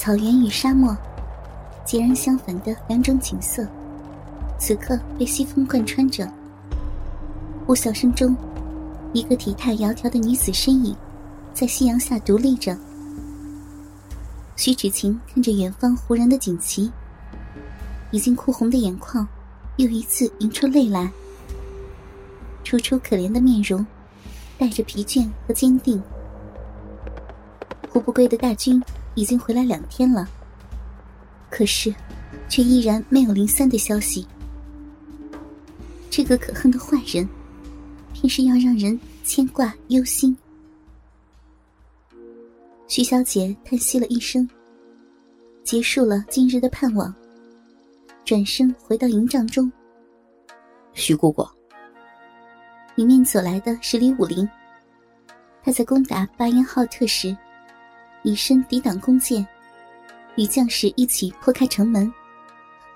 草原与沙漠，截然相反的两种景色，此刻被西风贯穿着。呼啸声中，一个体态窈窕的女子身影，在夕阳下独立着。徐芷晴看着远方忽然的锦旗，已经哭红的眼眶，又一次迎出泪来。楚楚可怜的面容，带着疲倦和坚定。胡不归的大军。已经回来两天了，可是，却依然没有林三的消息。这个可恨的坏人，平时要让人牵挂忧心。徐小姐叹息了一声，结束了今日的盼望，转身回到营帐中。徐姑姑，迎面走来的是李武林。他在攻打巴彦浩特时。以身抵挡弓箭，与将士一起破开城门，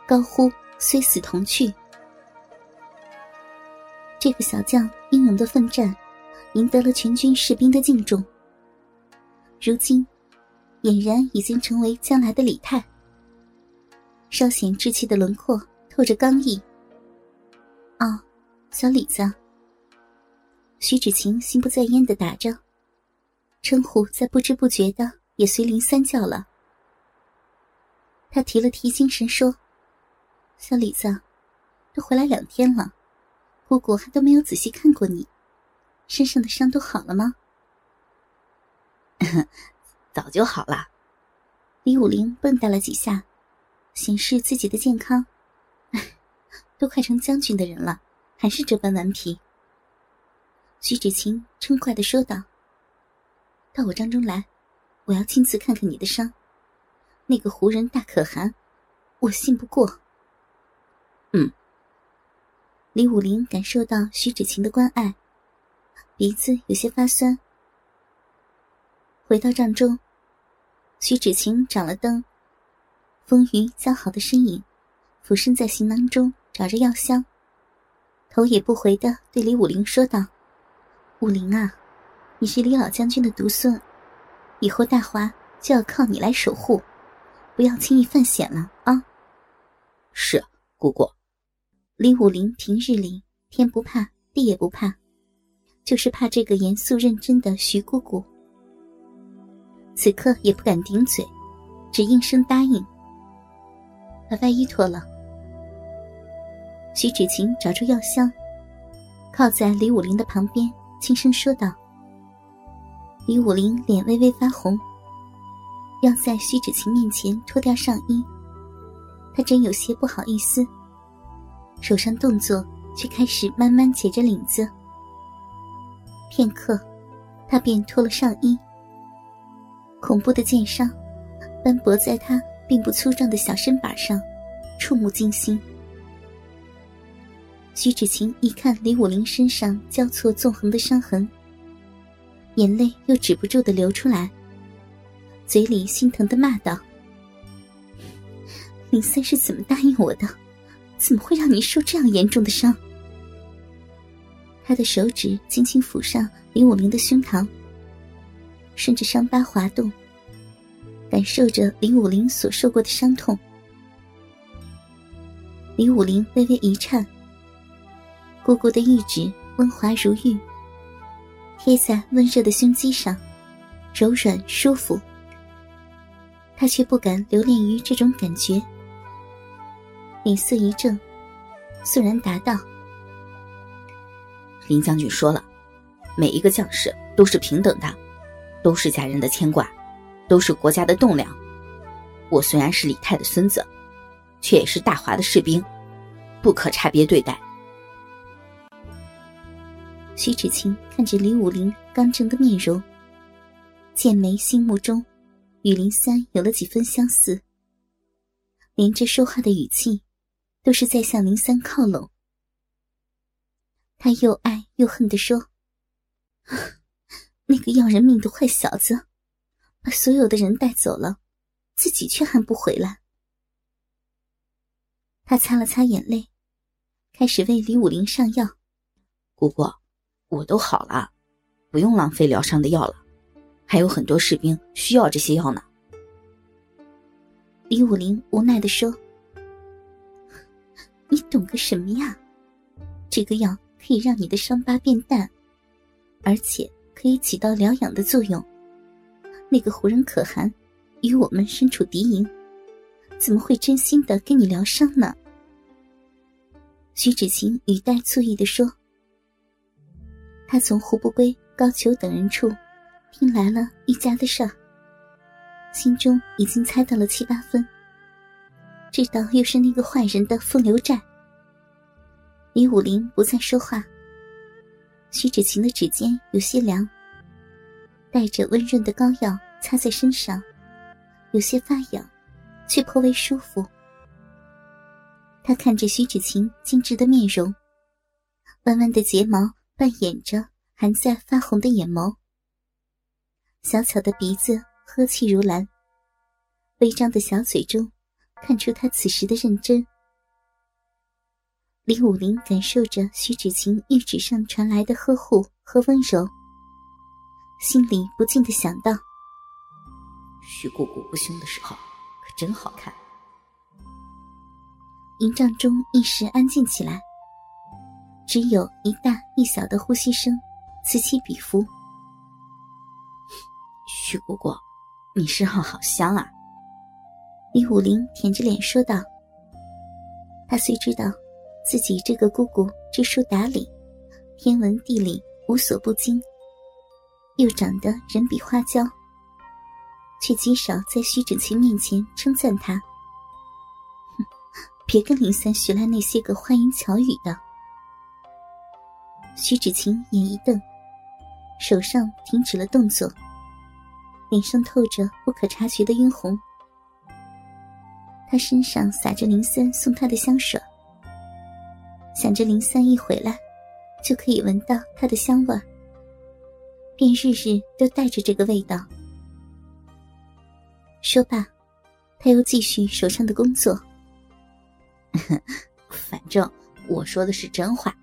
高呼“虽死同去”。这个小将英勇的奋战，赢得了全军士兵的敬重。如今，俨然已经成为将来的李泰。稍显稚气的轮廓，透着刚毅。哦，小李子。徐芷晴心不在焉的打着。称呼在不知不觉的也随林三叫了。他提了提精神说：“小李子，都回来两天了，姑姑还都没有仔细看过你，身上的伤都好了吗？” 早就好了。李武林蹦跶了几下，显示自己的健康。都快成将军的人了，还是这般顽皮。徐芷晴嗔怪的说道。到我帐中来，我要亲自看看你的伤。那个胡人大可汗，我信不过。嗯。李武林感受到徐芷晴的关爱，鼻子有些发酸。回到帐中，徐芷晴掌了灯，风雨姣好的身影，俯身在行囊中找着药箱，头也不回的对李武林说道：“武林啊。”你是李老将军的独孙，以后大华就要靠你来守护，不要轻易犯险了啊！是姑姑。李武林平日里天不怕地也不怕，就是怕这个严肃认真的徐姑姑。此刻也不敢顶嘴，只应声答应。把外衣脱了。徐芷晴找出药箱，靠在李武林的旁边，轻声说道。李武林脸微微发红，要在徐芷晴面前脱掉上衣，他真有些不好意思。手上动作却开始慢慢解着领子。片刻，他便脱了上衣。恐怖的剑伤，斑驳在他并不粗壮的小身板上，触目惊心。徐芷晴一看李武林身上交错纵横的伤痕。眼泪又止不住的流出来，嘴里心疼的骂道：“林三是怎么答应我的？怎么会让你受这样严重的伤？”他的手指轻轻抚上李武林的胸膛，顺着伤疤滑动，感受着李武林所受过的伤痛。李武林微微一颤，姑姑的玉指温滑如玉。贴在温热的胸肌上，柔软舒服。他却不敢留恋于这种感觉，脸色一正，肃然答道：“林将军说了，每一个将士都是平等的，都是家人的牵挂，都是国家的栋梁。我虽然是李泰的孙子，却也是大华的士兵，不可差别对待。”徐芷晴看着李武林刚正的面容，剑眉心目中，与林三有了几分相似。连着说话的语气，都是在向林三靠拢。他又爱又恨地说：“那个要人命的坏小子，把所有的人带走了，自己却还不回来。”他擦了擦眼泪，开始为李武林上药。姑姑。我都好了，不用浪费疗伤的药了，还有很多士兵需要这些药呢。李武林无奈的说：“你懂个什么呀？这个药可以让你的伤疤变淡，而且可以起到疗养的作用。那个胡人可汗与我们身处敌营，怎么会真心的跟你疗伤呢？”徐芷晴语带醋意的说：“他从胡不归、高俅等人处听来了一家的事儿。”心中已经猜到了七八分，知道又是那个坏人的风流债。李武林不再说话。徐芷晴的指尖有些凉，带着温润的膏药擦在身上，有些发痒，却颇为舒服。他看着徐芷晴精致的面容，弯弯的睫毛扮演着还在发红的眼眸，小巧的鼻子。呵气如兰，微张的小嘴中看出他此时的认真。李武林感受着徐芷晴玉指上传来的呵护和温柔，心里不禁的想到：徐姑姑不凶的时候可真好看。营帐中一时安静起来，只有一大一小的呼吸声此起彼伏。徐姑姑。你身上好香啊！李武林舔着脸说道。他虽知道自己这个姑姑知书达理，天文地理无所不精，又长得人比花娇，却极少在徐芷晴面前称赞她。哼，别跟林三学来那些个花言巧语的。徐芷晴眼一瞪，手上停止了动作。脸上透着不可察觉的晕红，他身上洒着林森送他的香水，想着林三一回来，就可以闻到他的香味便日日都带着这个味道。说罢，他又继续手上的工作。反正我说的是真话。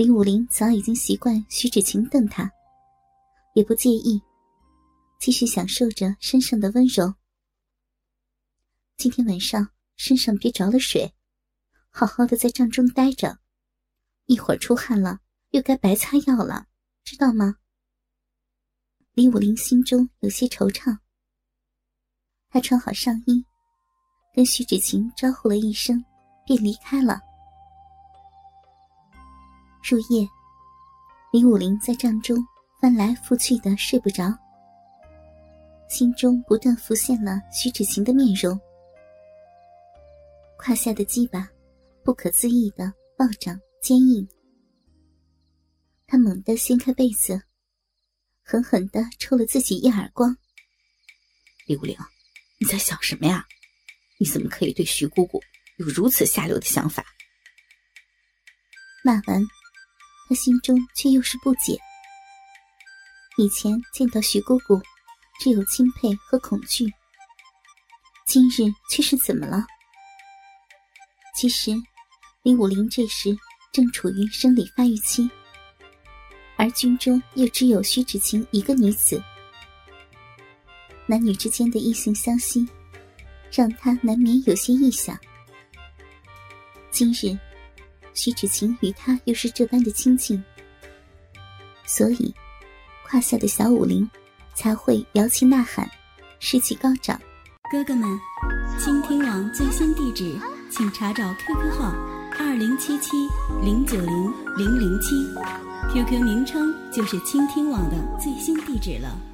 李武林早已经习惯徐芷晴瞪他。也不介意，继续享受着身上的温柔。今天晚上身上别着了水，好好的在帐中待着，一会儿出汗了又该白擦药了，知道吗？李武林心中有些惆怅。他穿好上衣，跟徐芷晴招呼了一声，便离开了。入夜，李武林在帐中。翻来覆去的睡不着，心中不断浮现了徐芷晴的面容，胯下的鸡巴不可思议的暴涨坚硬。他猛地掀开被子，狠狠的抽了自己一耳光。李武陵，你在想什么呀？你怎么可以对徐姑姑有如此下流的想法？骂完，他心中却又是不解。以前见到徐姑姑，只有钦佩和恐惧。今日却是怎么了？其实，李武林这时正处于生理发育期，而军中又只有徐芷晴一个女子，男女之间的异性相吸，让他难免有些臆想。今日，徐芷晴与他又是这般的亲近，所以。胯下的小武林才会摇旗呐喊，士气高涨。哥哥们，倾听网最新地址，请查找 QQ 号二零七七零九零零零七，QQ 名称就是倾听网的最新地址了。